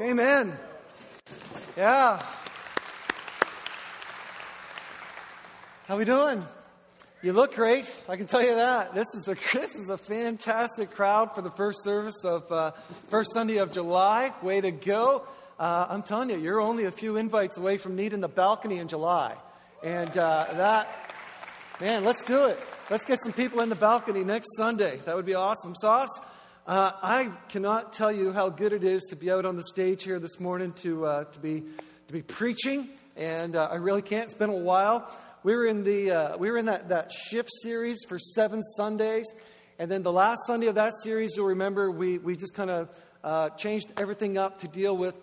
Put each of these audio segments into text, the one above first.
Amen. Yeah. How we doing? You look great. I can tell you that. This is a this is a fantastic crowd for the first service of uh, first Sunday of July. Way to go! Uh, I'm telling you, you're only a few invites away from needing the balcony in July, and uh, that man, let's do it. Let's get some people in the balcony next Sunday. That would be awesome. Sauce. Uh, I cannot tell you how good it is to be out on the stage here this morning to, uh, to, be, to be preaching, and uh, I really can't. It's been a while. We were in, the, uh, we were in that, that shift series for seven Sundays, and then the last Sunday of that series, you'll remember, we, we just kind of uh, changed everything up to deal with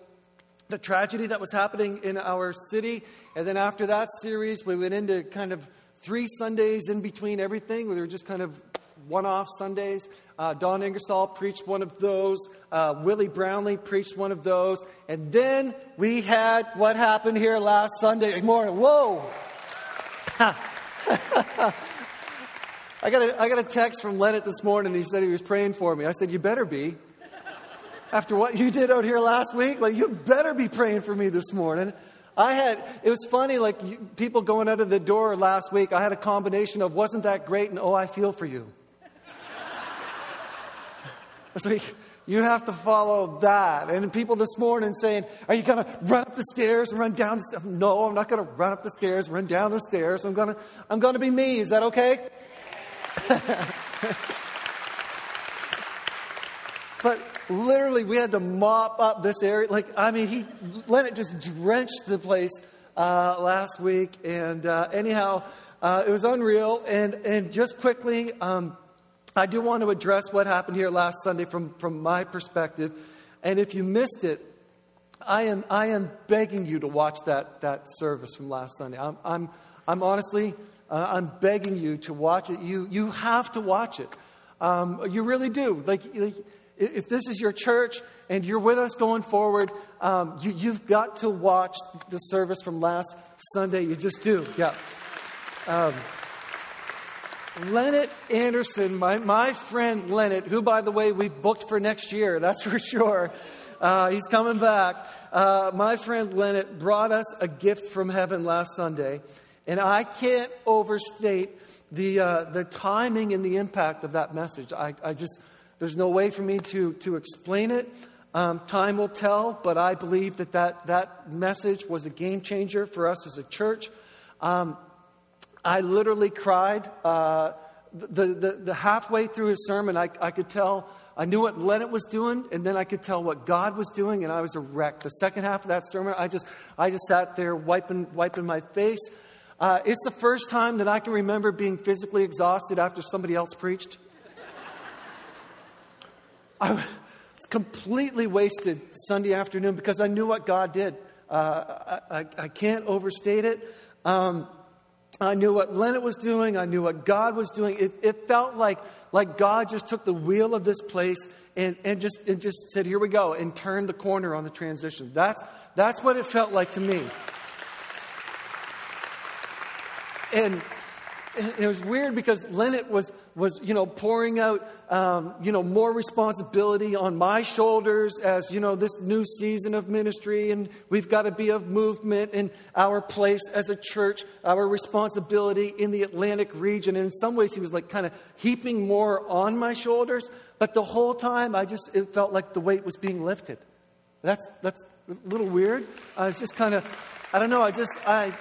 the tragedy that was happening in our city. And then after that series, we went into kind of three Sundays in between everything. We were just kind of one off Sundays. Uh, Don Ingersoll preached one of those. Uh, Willie Brownlee preached one of those. And then we had what happened here last Sunday morning. Whoa! I got, a, I got a text from Leonard this morning. He said he was praying for me. I said, You better be. After what you did out here last week, like, you better be praying for me this morning. I had, it was funny, like people going out of the door last week, I had a combination of wasn't that great and oh, I feel for you. It's like, you have to follow that. And people this morning saying, Are you going to run up the stairs and run down the stairs? No, I'm not going to run up the stairs, run down the stairs. I'm going to, I'm to be me. Is that okay? but literally, we had to mop up this area. Like, I mean, he, let it just drench the place uh, last week. And uh, anyhow, uh, it was unreal. And, and just quickly, um, I do want to address what happened here last Sunday from, from my perspective. And if you missed it, I am, I am begging you to watch that, that service from last Sunday. I'm, I'm, I'm honestly, uh, I'm begging you to watch it. You, you have to watch it. Um, you really do. Like, like, if this is your church and you're with us going forward, um, you, you've got to watch the service from last Sunday. You just do. Yeah. Um, Leonard Anderson, my, my friend Leonard, who, by the way, we booked for next year, that's for sure. Uh, he's coming back. Uh, my friend Leonard brought us a gift from heaven last Sunday, and I can't overstate the, uh, the timing and the impact of that message. I, I just, there's no way for me to, to explain it. Um, time will tell, but I believe that, that that message was a game changer for us as a church. Um, I literally cried. Uh, the, the, the, halfway through his sermon, I, I could tell, I knew what Leonard was doing, and then I could tell what God was doing, and I was a wreck. The second half of that sermon, I just, I just sat there wiping, wiping my face. Uh, it's the first time that I can remember being physically exhausted after somebody else preached. I was completely wasted Sunday afternoon because I knew what God did. Uh, I, I, I, can't overstate it. Um, I knew what Leonard was doing. I knew what God was doing. It, it, felt like, like God just took the wheel of this place and, and, just, and just said, Here we go, and turned the corner on the transition. That's, that's what it felt like to me. And and it was weird because Leonard was, was you know, pouring out, um, you know, more responsibility on my shoulders as, you know, this new season of ministry and we've got to be a movement in our place as a church, our responsibility in the Atlantic region. And in some ways, he was like kind of heaping more on my shoulders. But the whole time, I just, it felt like the weight was being lifted. That's, that's a little weird. I was just kind of, I don't know, I just, I,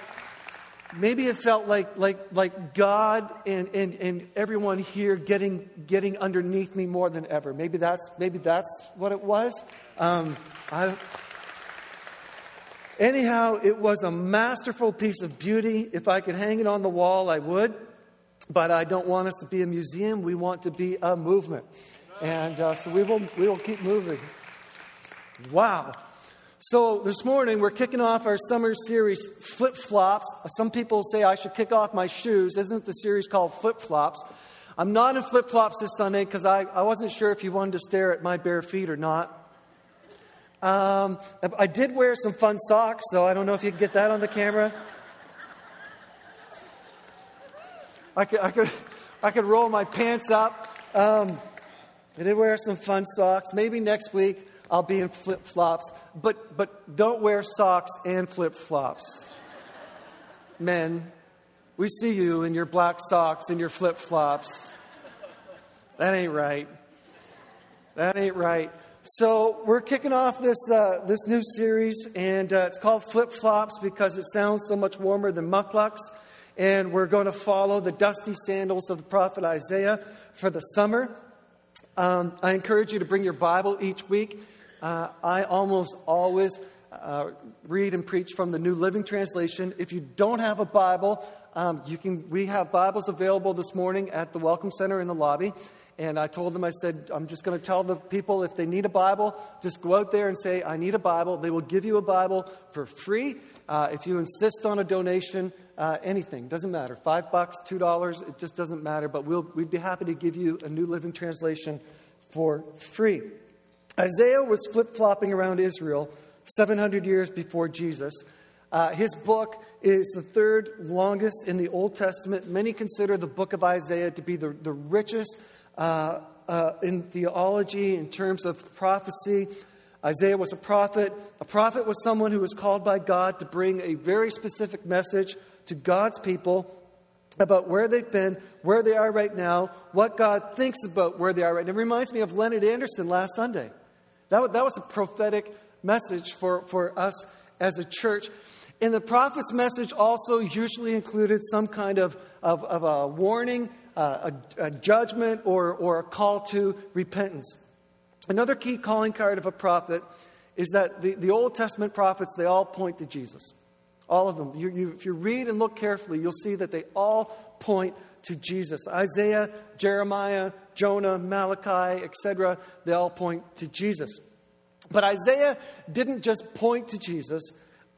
maybe it felt like, like, like God and, and, and everyone here getting, getting underneath me more than ever. Maybe that's, maybe that's what it was. Um, I, anyhow, it was a masterful piece of beauty. If I could hang it on the wall, I would. But I don't want us to be a museum. We want to be a movement. And uh, so we will, we will keep moving. Wow. So, this morning we're kicking off our summer series, Flip Flops. Some people say I should kick off my shoes. Isn't the series called Flip Flops? I'm not in flip flops this Sunday because I, I wasn't sure if you wanted to stare at my bare feet or not. Um, I did wear some fun socks, so I don't know if you can get that on the camera. I could, I could, I could roll my pants up. Um, I did wear some fun socks. Maybe next week I'll be in flip flops, but, but don't wear socks and flip flops. Men, we see you in your black socks and your flip flops. That ain't right. That ain't right. So we're kicking off this uh, this new series, and uh, it's called Flip Flops because it sounds so much warmer than mukluks. And we're going to follow the dusty sandals of the prophet Isaiah for the summer. Um, I encourage you to bring your Bible each week. Uh, I almost always uh, read and preach from the New Living Translation. If you don't have a Bible, um, you can. We have Bibles available this morning at the Welcome Center in the lobby. And I told them, I said, I'm just going to tell the people if they need a Bible, just go out there and say, I need a Bible. They will give you a Bible for free. Uh, if you insist on a donation, uh, anything, doesn't matter. Five bucks, two dollars, it just doesn't matter. But we'll, we'd be happy to give you a New Living Translation for free. Isaiah was flip flopping around Israel 700 years before Jesus. Uh, his book is the third longest in the Old Testament. Many consider the book of Isaiah to be the, the richest uh, uh, in theology, in terms of prophecy. Isaiah was a prophet. A prophet was someone who was called by God to bring a very specific message to God's people about where they've been, where they are right now, what God thinks about where they are right now. It reminds me of Leonard Anderson last Sunday. That, that was a prophetic message for, for us as a church. And the prophet's message also usually included some kind of, of, of a warning uh, a, a judgment or, or a call to repentance. Another key calling card of a prophet is that the, the Old Testament prophets, they all point to Jesus. All of them. You, you, if you read and look carefully, you'll see that they all point to Jesus. Isaiah, Jeremiah, Jonah, Malachi, etc., they all point to Jesus. But Isaiah didn't just point to Jesus,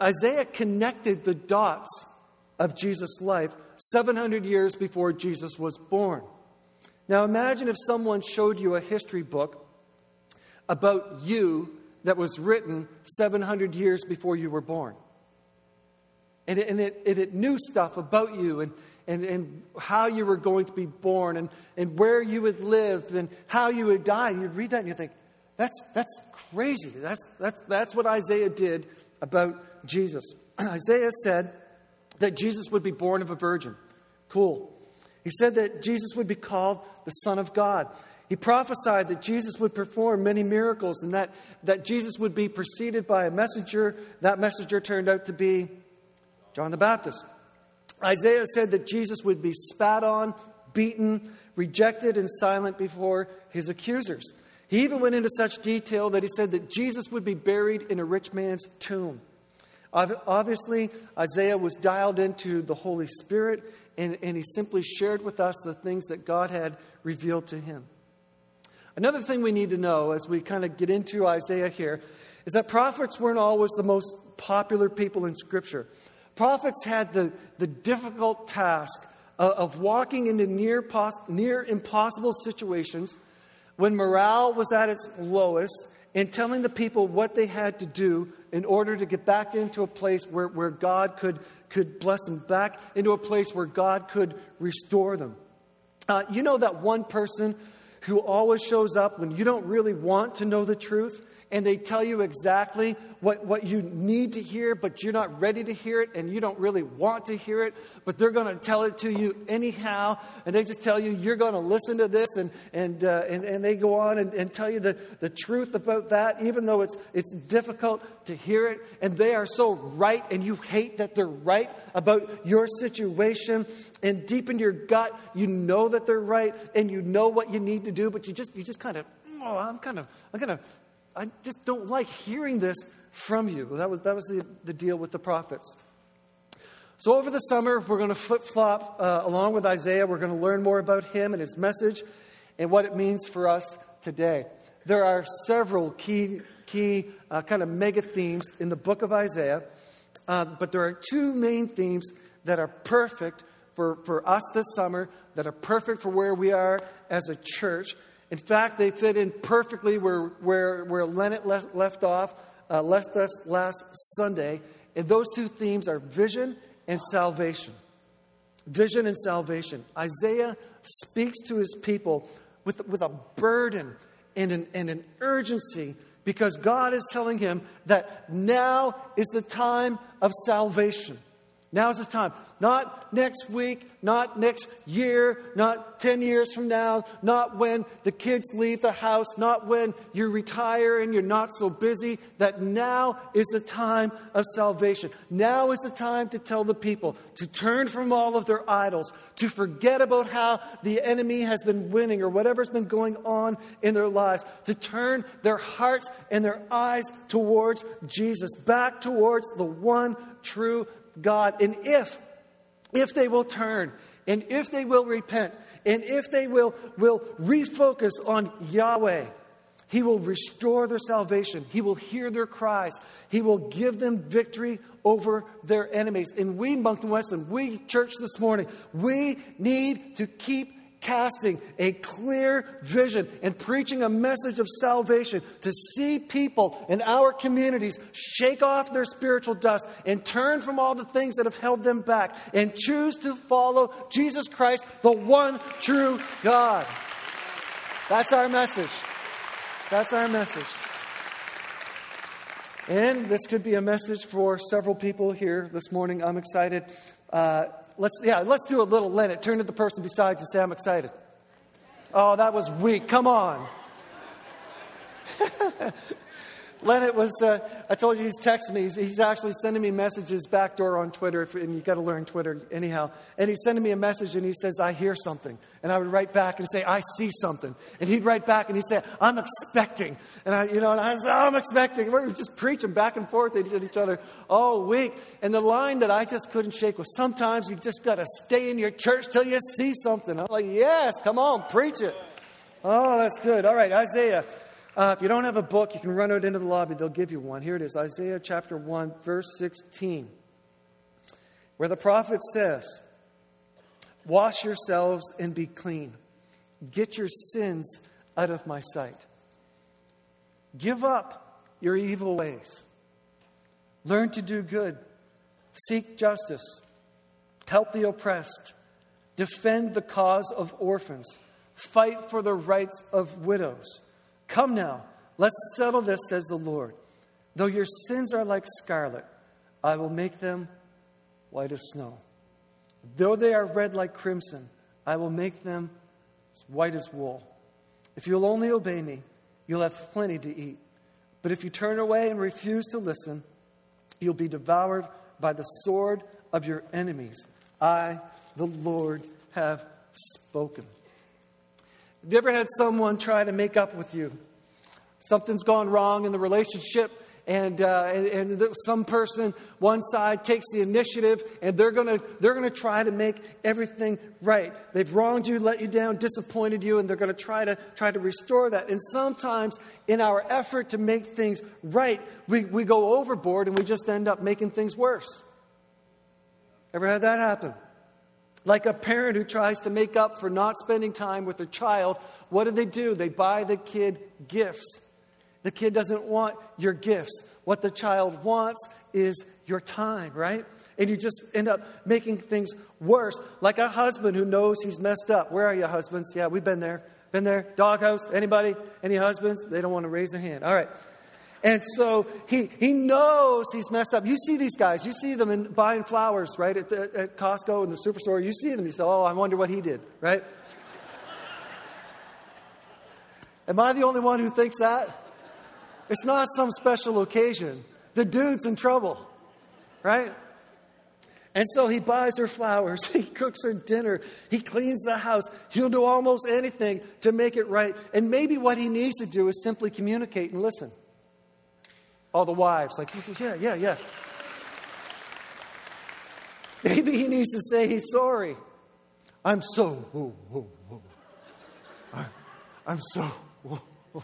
Isaiah connected the dots of Jesus' life 700 years before Jesus was born. Now imagine if someone showed you a history book about you that was written 700 years before you were born. And it, and it, it knew stuff about you and, and, and how you were going to be born and, and where you would live and how you would die. And you'd read that and you'd think, that's, that's crazy. That's, that's, that's what Isaiah did about Jesus. Isaiah said, that Jesus would be born of a virgin. Cool. He said that Jesus would be called the Son of God. He prophesied that Jesus would perform many miracles and that, that Jesus would be preceded by a messenger. That messenger turned out to be John the Baptist. Isaiah said that Jesus would be spat on, beaten, rejected, and silent before his accusers. He even went into such detail that he said that Jesus would be buried in a rich man's tomb. Obviously, Isaiah was dialed into the Holy Spirit, and, and he simply shared with us the things that God had revealed to him. Another thing we need to know as we kind of get into Isaiah here is that prophets weren't always the most popular people in Scripture. Prophets had the, the difficult task of, of walking into near, pos, near impossible situations when morale was at its lowest and telling the people what they had to do in order to get back into a place where, where God could, could bless them, back into a place where God could restore them. Uh, you know that one person who always shows up when you don't really want to know the truth? And they tell you exactly what, what you need to hear, but you're not ready to hear it and you don't really want to hear it, but they're going to tell it to you anyhow. And they just tell you you're going to listen to this, and, and, uh, and, and they go on and, and tell you the, the truth about that, even though it's, it's difficult to hear it. And they are so right, and you hate that they're right about your situation. And deep in your gut, you know that they're right and you know what you need to do, but you just, you just kind of, oh, I'm kind of, I'm kind of I just don't like hearing this from you. That was, that was the, the deal with the prophets. So, over the summer, we're going to flip flop uh, along with Isaiah. We're going to learn more about him and his message and what it means for us today. There are several key, key uh, kind of mega themes in the book of Isaiah, uh, but there are two main themes that are perfect for, for us this summer, that are perfect for where we are as a church, in fact, they fit in perfectly where, where, where Leonard left, left off, uh, left us last Sunday. And those two themes are vision and salvation. Vision and salvation. Isaiah speaks to his people with, with a burden and an, and an urgency because God is telling him that now is the time of salvation. Now is the time. Not next week, not next year, not 10 years from now, not when the kids leave the house, not when you retire and you're not so busy. That now is the time of salvation. Now is the time to tell the people to turn from all of their idols, to forget about how the enemy has been winning or whatever's been going on in their lives, to turn their hearts and their eyes towards Jesus, back towards the one true God. And if, if they will turn, and if they will repent, and if they will, will refocus on Yahweh, He will restore their salvation. He will hear their cries. He will give them victory over their enemies. And we, Moncton Wesleyan, we, church this morning, we need to keep casting a clear vision and preaching a message of salvation to see people in our communities shake off their spiritual dust and turn from all the things that have held them back and choose to follow Jesus Christ, the one true God. That's our message. That's our message. And this could be a message for several people here this morning. I'm excited. Uh, let's, yeah, let's do a little Leonard. Turn to the person beside you, and say, I'm excited. Oh, that was weak. Come on. Leonard was, uh, I told you he's texting me. He's, he's, actually sending me messages backdoor on Twitter, if, and you've got to learn Twitter anyhow. And he's sending me a message and he says, I hear something. And I would write back and say, I see something. And he'd write back and he'd say, I'm expecting. And I, you know, and I say, I'm expecting. We're just preaching back and forth at each other all week. And the line that I just couldn't shake was sometimes you just got to stay in your church till you see something. I'm like, yes, come on, preach it. Oh, that's good. All right, Isaiah uh, if you don't have a book, you can run out into the lobby. They'll give you one. Here it is Isaiah chapter 1, verse 16, where the prophet says, Wash yourselves and be clean. Get your sins out of my sight. Give up your evil ways. Learn to do good. Seek justice. Help the oppressed. Defend the cause of orphans. Fight for the rights of widows Come now, let's settle this, says the Lord. Though your sins are like scarlet, I will make them white as snow. Though they are red like crimson, I will make them as white as wool. If you'll only obey me, you'll have plenty to eat. But if you turn away and refuse to listen, you'll be devoured by the sword of your enemies. I, the Lord, have spoken. Have you ever had someone try to make up with you? Something's gone wrong in the relationship, and, uh, and, and, some person, one side, takes the initiative, and they're going to they're gonna try to make everything right. They've wronged you, let you down, disappointed you, and they're going to try to try to restore that. And sometimes, in our effort to make things right, we, we go overboard and we just end up making things worse. Ever had that happen? Like a parent who tries to make up for not spending time with their child, what do they do? They buy the kid gifts. The kid doesn't want your gifts. What the child wants is your time, right? And you just end up making things worse. Like a husband who knows he's messed up. Where are you, husbands? Yeah, we've been there. Been there? Doghouse? Anybody? Any husbands? They don't want to raise their hand. All right. And so he, he knows he's messed up. You see these guys, you see them in, buying flowers, right, at, the, at Costco and the superstore. You see them, you say, oh, I wonder what he did, right? Am I the only one who thinks that? It's not some special occasion. The dude's in trouble, right? And so he buys her flowers, he cooks her dinner, he cleans the house, he'll do almost anything to make it right. And maybe what he needs to do is simply communicate and listen. All the wives, like, yeah, yeah, yeah. Maybe he needs to say he's sorry. I'm so, whoa, whoa, whoa. I'm so, whoa, whoa.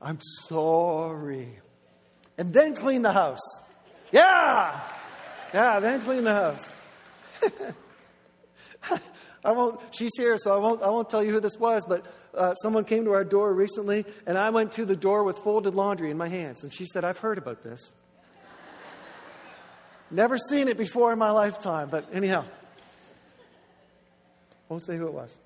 I'm sorry. And then clean the house. Yeah! Yeah, then clean the house. I won't, she's here, so I won't, I won't tell you who this was, but uh, someone came to our door recently, and I went to the door with folded laundry in my hands. And she said, I've heard about this. Never seen it before in my lifetime, but anyhow. Won't say who it was.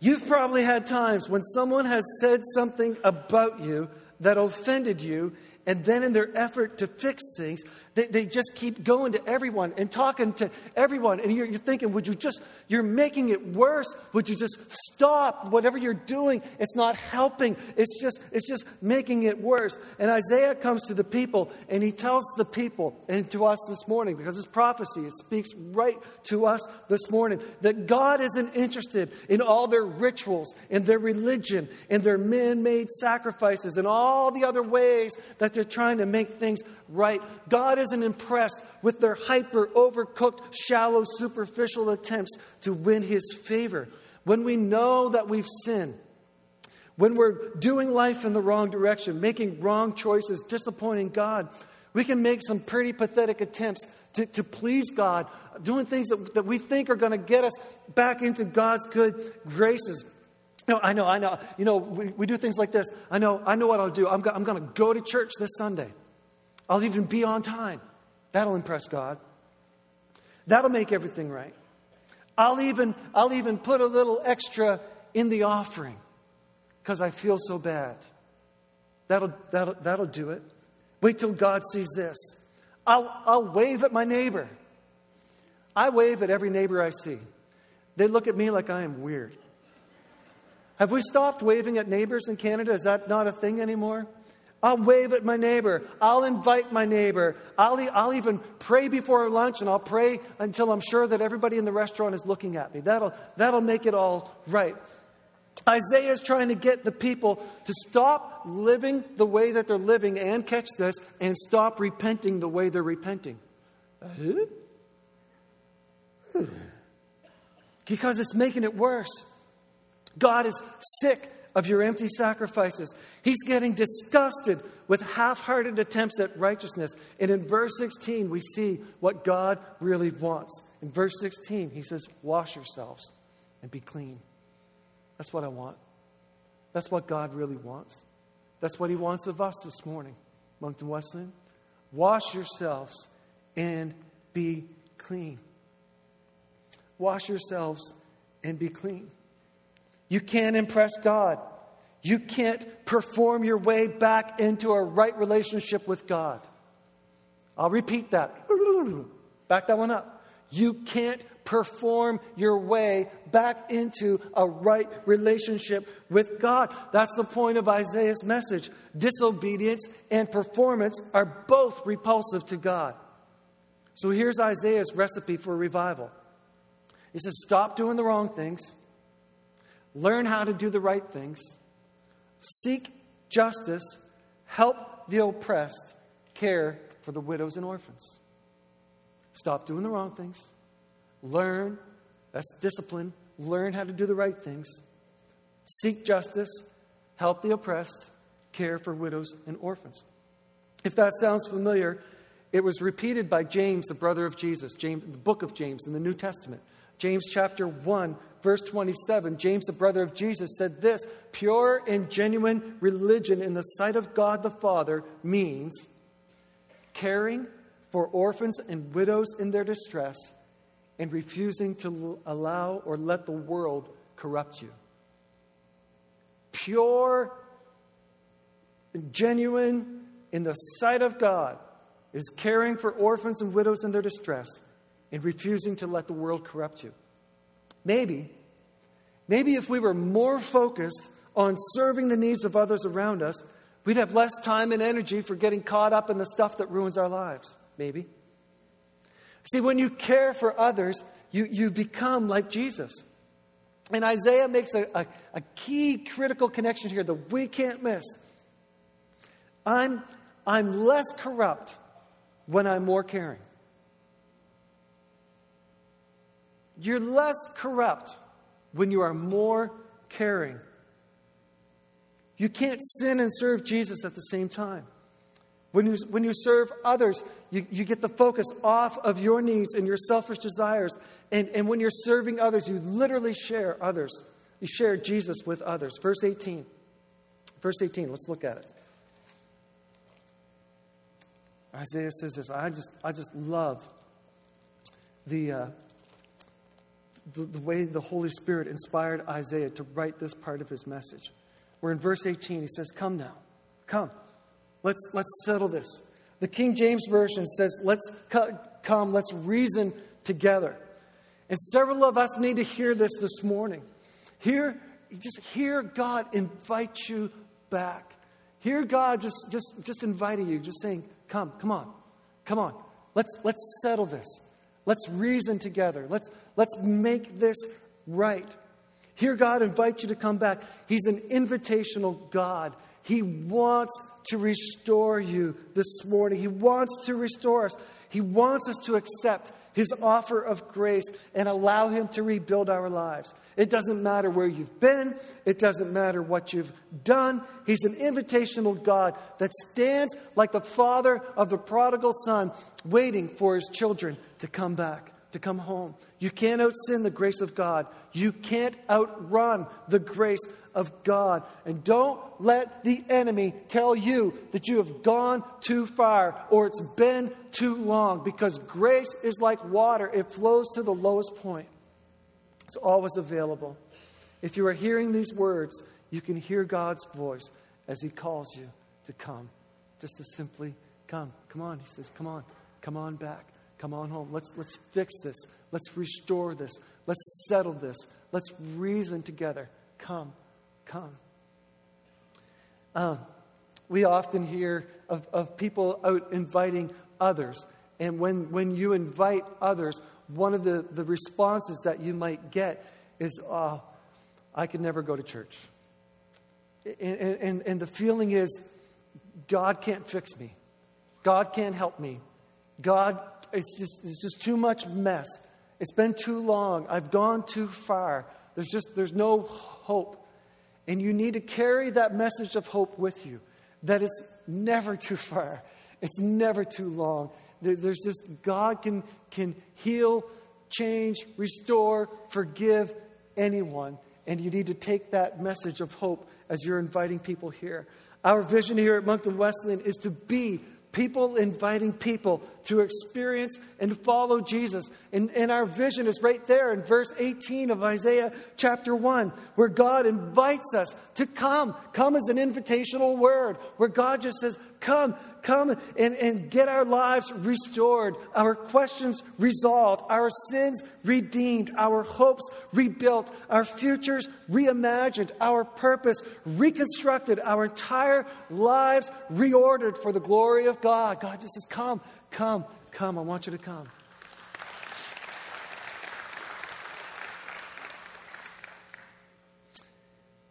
You've probably had times when someone has said something about you that offended you, and then in their effort to fix things, they, they just keep going to everyone and talking to everyone. And you're, you're thinking, would you just, you're making it worse. Would you just stop whatever you're doing? It's not helping. It's just, it's just making it worse. And Isaiah comes to the people and he tells the people and to us this morning, because it's prophecy, it speaks right to us this morning, that God isn't interested in all their rituals, in their religion, in their man made sacrifices, and all the other ways that they're trying to make things right. God isn't impressed with their hyper, overcooked, shallow, superficial attempts to win his favor. When we know that we've sinned, when we're doing life in the wrong direction, making wrong choices, disappointing God, we can make some pretty pathetic attempts to, to please God, doing things that, that we think are going to get us back into God's good graces. Know, I know, I know. You know, we, we do things like this. I know, I know what I'll do. I'm, go, I'm going to go to church this Sunday. I'll even be on time. That'll impress God. That'll make everything right. I'll even, I'll even put a little extra in the offering because I feel so bad. That'll, that'll, that'll do it. Wait till God sees this. I'll, I'll wave at my neighbor. I wave at every neighbor I see. They look at me like I am weird. Have we stopped waving at neighbors in Canada? Is that not a thing anymore? I'll wave at my neighbor. I'll invite my neighbor. I'll, I'll even pray before lunch and I'll pray until I'm sure that everybody in the restaurant is looking at me. That'll, that'll make it all right. Isaiah is trying to get the people to stop living the way that they're living and catch this and stop repenting the way they're repenting. Because it's making it worse. God is sick of your empty sacrifices. He's getting disgusted with half hearted attempts at righteousness. And in verse 16, we see what God really wants. In verse 16, he says, Wash yourselves and be clean. That's what I want. That's what God really wants. That's what he wants of us this morning, Moncton Wesleyan. Wash yourselves and be clean. Wash yourselves and be clean. You can't impress God. You can't perform your way back into a right relationship with God. I'll repeat that. Back that one up. You can't perform your way back into a right relationship with God. That's the point of Isaiah's message. Disobedience and performance are both repulsive to God. So here's Isaiah's recipe for revival. He says, Stop doing the wrong things learn how to do the right things, seek justice, help the oppressed, care for the widows and orphans. Stop doing the wrong things. Learn, that's discipline. Learn how to do the right things. Seek justice, help the oppressed, care for widows and orphans. If that sounds familiar, it was repeated by James, the brother of Jesus, James, the book of James in the New Testament. James chapter 1, verse 27, James, the brother of Jesus, said this Pure and genuine religion in the sight of God the Father means caring for orphans and widows in their distress and refusing to allow or let the world corrupt you. Pure and genuine in the sight of God is caring for orphans and widows in their distress and refusing to let the world corrupt you. Maybe, maybe if we were more focused on serving the needs of others around us, we'd have less time and energy for getting caught up in the stuff that ruins our lives. Maybe. See, when you care for others, you, you become like Jesus. And Isaiah makes a, a, a key critical connection here that we can't miss. I'm, I'm less corrupt when I'm more caring. You're less corrupt when you are more caring. You can't sin and serve Jesus at the same time. When you, when you serve others, you, you get the focus off of your needs and your selfish desires. And, and when you're serving others, you literally share others. You share Jesus with others. Verse 18. Verse 18, let's look at it. Isaiah says this I just, I just love the, uh, the, the way the Holy Spirit inspired Isaiah to write this part of his message. Where in verse 18 he says, Come now, come, let's, let's settle this. The King James Version says, Let's come, let's reason together. And several of us need to hear this this morning. Hear, just hear God invite you back. Hear God just, just, just inviting you, just saying, Come, come on, come on. Let's, let's settle this. Let's reason together. Let's, let's make this right. Hear God invite you to come back. He's an invitational God. He wants to restore you this morning. He wants to restore us. He wants us to accept his offer of grace and allow Him to rebuild our lives. It doesn't matter where you've been, it doesn't matter what you've done. He's an invitational God that stands like the father of the prodigal son, waiting for his children to come back, to come home. You can't out sin the grace of God. You can't outrun the grace of God. And don't let the enemy tell you that you have gone too far or it's been too long because grace is like water, it flows to the lowest point. It's always available. If you are hearing these words, you can hear God's voice as He calls you to come, just to simply come. Come on, He says, come on, come on back, come on home. Let's, let's fix this, let's restore this, let's settle this, let's reason together. Come come. Uh, we often hear of, of people out inviting others. And when, when you invite others, one of the, the responses that you might get is, uh, I could never go to church. And, and, and the feeling is, God can't fix me. God can't help me. God, it's just, it's just too much mess. It's been too long. I've gone too far. There's just, there's no hope. And you need to carry that message of hope with you that it's never too far, it's never too long. There's just God can, can heal, change, restore, forgive anyone. And you need to take that message of hope as you're inviting people here. Our vision here at Moncton Wesleyan is to be people inviting people to experience and follow Jesus. And, and our vision is right there in verse 18 of Isaiah chapter 1, where God invites us to come. Come is an invitational word, where God just says, Come, come and, and get our lives restored, our questions resolved, our sins redeemed, our hopes rebuilt, our futures reimagined, our purpose reconstructed, our entire lives reordered for the glory of God. God just says, Come, come, come. I want you to come.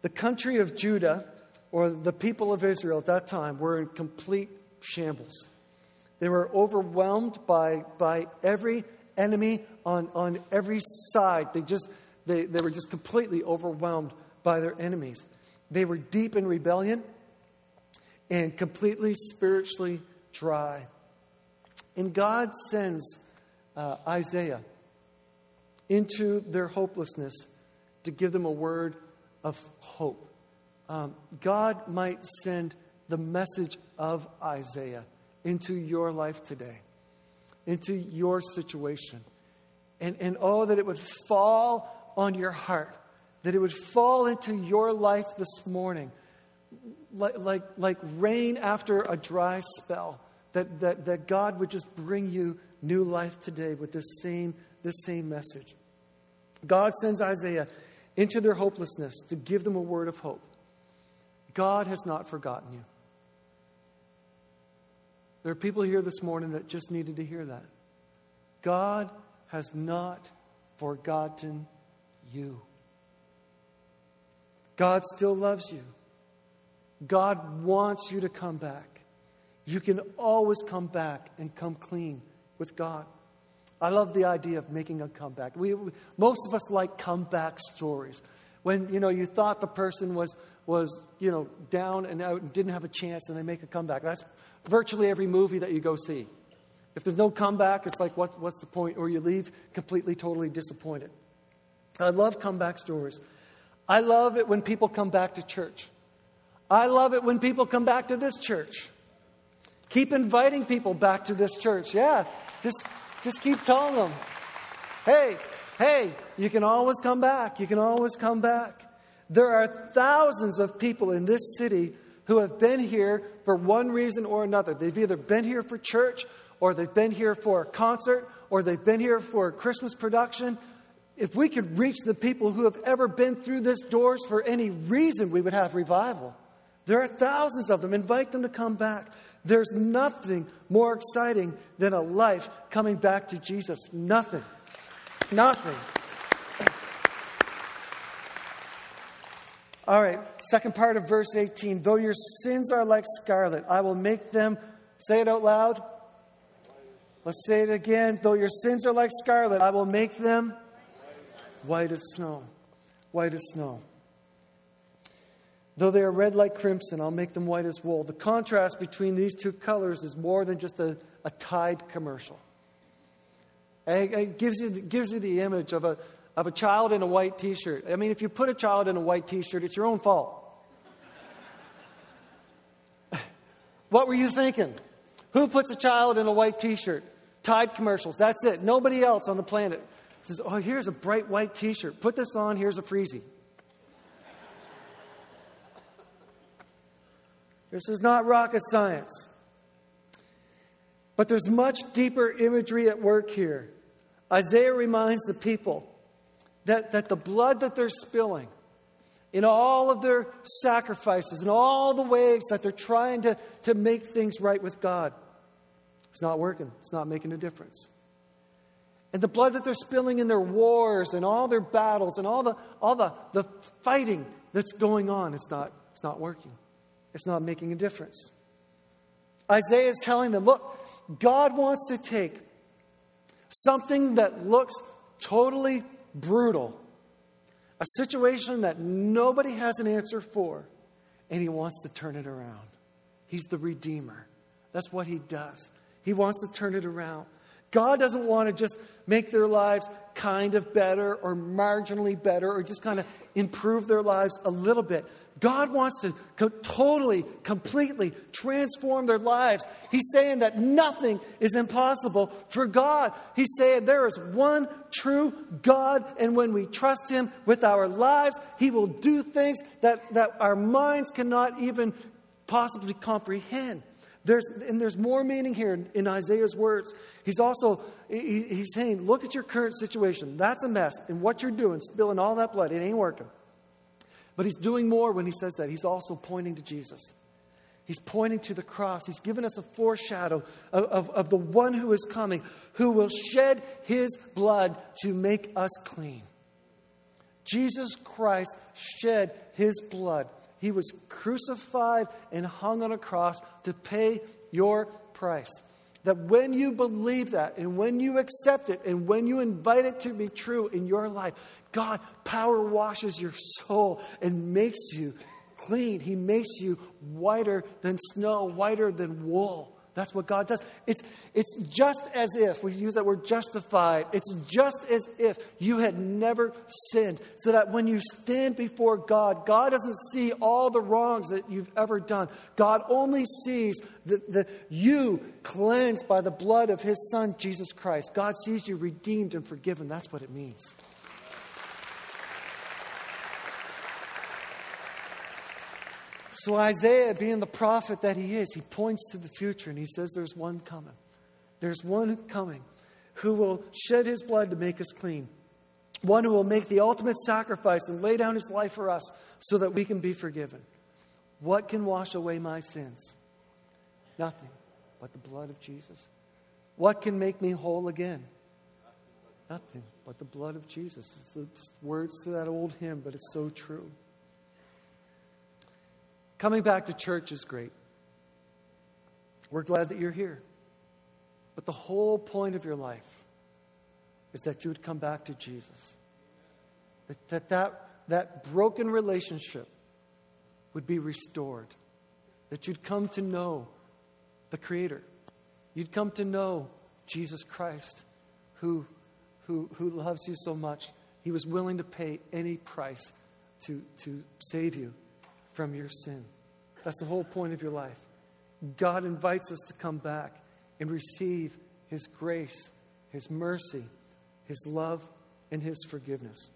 The country of Judah or the people of Israel at that time were in complete shambles. They were overwhelmed by, by every enemy on, on every side. They, just, they, they were just completely overwhelmed by their enemies. They were deep in rebellion and completely spiritually dry. And God sends uh, Isaiah into their hopelessness to give them a word of hope um, God might send the message of Isaiah into your life today, into your situation. And, and oh, that it would fall on your heart, that it would fall into your life this morning like, like, like rain after a dry spell, that, that, that God would just bring you new life today with this same, this same message. God sends Isaiah into their hopelessness to give them a word of hope. God has not forgotten you. There are people here this morning that just needed to hear that. God has not forgotten you. God still loves you. God wants you to come back. You can always come back and come clean with God. I love the idea of making a comeback. We, most of us like comeback stories. When you know you thought the person was was, you know, down and out and didn't have a chance and they make a comeback. That's virtually every movie that you go see. If there's no comeback, it's like, what, what's the point? Or you leave completely, totally disappointed. I love comeback stories. I love it when people come back to church. I love it when people come back to this church. Keep inviting people back to this church. Yeah, just, just keep telling them, hey, hey, you can always come back. You can always come back. There are thousands of people in this city who have been here for one reason or another. They've either been here for church, or they've been here for a concert, or they've been here for a Christmas production. If we could reach the people who have ever been through this doors for any reason, we would have revival. There are thousands of them. Invite them to come back. There's nothing more exciting than a life coming back to Jesus. Nothing. Nothing. All right, second part of verse 18. Though your sins are like scarlet, I will make them, say it out loud. Let's say it again. Though your sins are like scarlet, I will make them white as snow. White as snow. Though they are red like crimson, I'll make them white as wool. The contrast between these two colors is more than just a, a Tide commercial. It gives you, gives you the image of a, of a child in a white t shirt. I mean, if you put a child in a white t shirt, it's your own fault. what were you thinking? Who puts a child in a white t shirt? Tide commercials. That's it. Nobody else on the planet says, Oh, here's a bright white t shirt. Put this on, here's a freezy. This is not rocket science. But there's much deeper imagery at work here. Isaiah reminds the people that, that the blood that they're spilling in all of their sacrifices, in all the ways that they're trying to, to make things right with God, it's not working. It's not making a difference. And the blood that they're spilling in their wars and all their battles and all the, all the, the fighting that's going on, it's not, it's not working. It's not making a difference. Isaiah is telling them look, God wants to take something that looks totally brutal, a situation that nobody has an answer for, and he wants to turn it around. He's the Redeemer. That's what he does. He wants to turn it around. God doesn't want to just make their lives kind of better or marginally better or just kind of improve their lives a little bit. God wants to co- totally, completely transform their lives. He's saying that nothing is impossible for God. He's saying there is one true God, and when we trust Him with our lives, He will do things that, that our minds cannot even possibly comprehend. There's, and there's more meaning here in, Isaiah's words. He's also he, he's saying, look at your current situation. That's a mess. And what you're doing, spilling all that blood, it ain't working. But he's doing more when he says that. He's also pointing to Jesus. He's pointing to the cross. He's given us a foreshadow of, of, of the one who is coming, who will shed his blood to make us clean. Jesus Christ shed his blood he was crucified and hung on a cross to pay your price. That when you believe that and when you accept it and when you invite it to be true in your life, God power washes your soul and makes you clean. He makes you whiter than snow, whiter than wool. That's what God does. It's, it's just as if, we use that word justified, it's just as if you had never sinned, so that when you stand before God, God doesn't see all the wrongs that you've ever done. God only sees that the, you cleansed by the blood of His Son, Jesus Christ. God sees you redeemed and forgiven. That's what it means. So, Isaiah, being the prophet that he is, he points to the future and he says, There's one coming. There's one coming who will shed his blood to make us clean. One who will make the ultimate sacrifice and lay down his life for us so that we can be forgiven. What can wash away my sins? Nothing but the blood of Jesus. What can make me whole again? Nothing but the blood of Jesus. It's the words to that old hymn, but it's so true. Coming back to church is great. We're glad that you're here. But the whole point of your life is that you would come back to Jesus. That that, that, that broken relationship would be restored. That you'd come to know the Creator. You'd come to know Jesus Christ, who, who, who loves you so much. He was willing to pay any price to, to save you from your sin. That's the whole point of your life. God invites us to come back and receive His grace, His mercy, His love, and His forgiveness.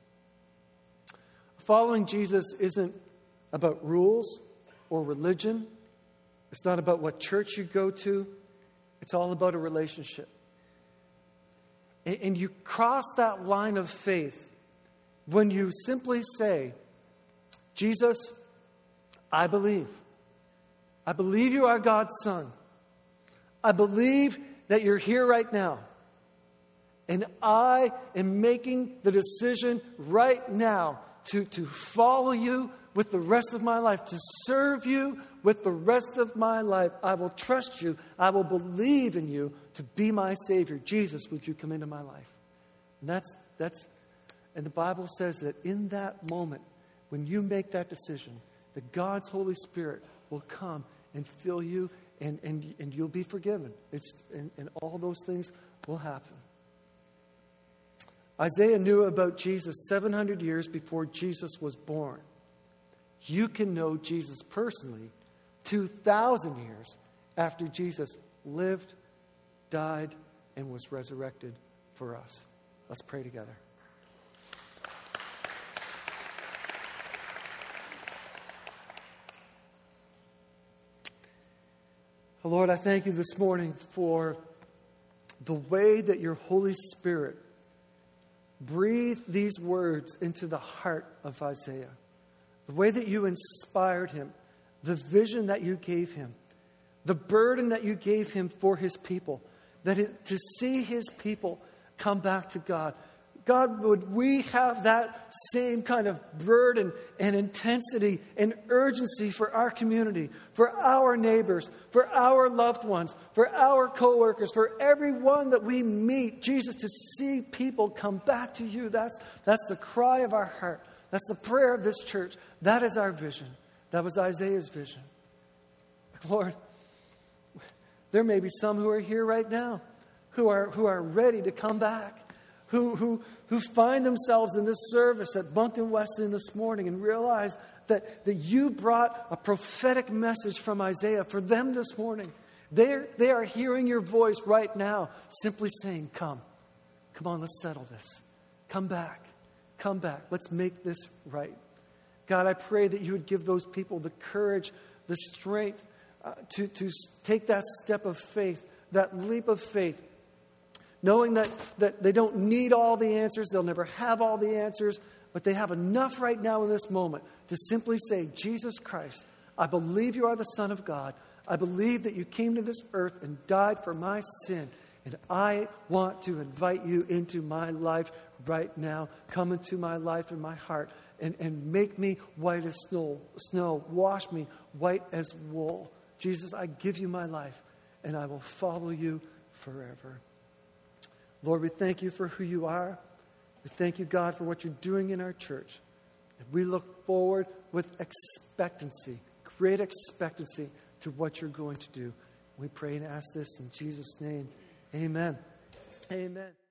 Following Jesus isn't about rules or religion, it's not about what church you go to, it's all about a relationship. And you cross that line of faith when you simply say, Jesus, I believe. I believe you are God's Son. I believe that you're here right now. And I am making the decision right now to, to follow you with the rest of my life, to serve you with the rest of my life. I will trust you. I will believe in you to be my Savior. Jesus, would you come into my life? And that's, that's, and the Bible says that in that moment, when you make that decision, that God's Holy Spirit will come and fill you and, and, and you'll be forgiven. It's, and, and all those things will happen. Isaiah knew about Jesus 700 years before Jesus was born. You can know Jesus personally 2,000 years after Jesus lived, died, and was resurrected for us. Let's pray together. Lord, I thank you this morning for the way that your Holy Spirit breathed these words into the heart of Isaiah, the way that you inspired him, the vision that you gave him, the burden that you gave him for his people, that it, to see his people come back to God, God, would we have that same kind of burden and intensity and urgency for our community, for our neighbors, for our loved ones, for our coworkers, for everyone that we meet, Jesus, to see people come back to you. That's, that's the cry of our heart. That's the prayer of this church. That is our vision. That was Isaiah's vision. Lord, there may be some who are here right now who are, who are ready to come back who, who, who find themselves in this service at Moncton Wesleyan this morning and realize that, that you brought a prophetic message from Isaiah for them this morning. They're, they are hearing your voice right now, simply saying, Come, come on, let's settle this. Come back, come back. Let's make this right. God, I pray that you would give those people the courage, the strength uh, to, to take that step of faith, that leap of faith knowing that, that they don't need all the answers, they'll never have all the answers, but they have enough right now in this moment to simply say, Jesus Christ, I believe you are the Son of God. I believe that you came to this earth and died for my sin. And I want to invite you into my life right now. Come into my life and my heart and, and make me white as snow, snow. Wash me white as wool. Jesus, I give you my life and I will follow you forever. Lord, we thank you for who you are. We thank you, God, for what you're doing in our church. And we look forward with expectancy, great expectancy to what you're going to do. We pray and ask this in Jesus' name. Amen. Amen.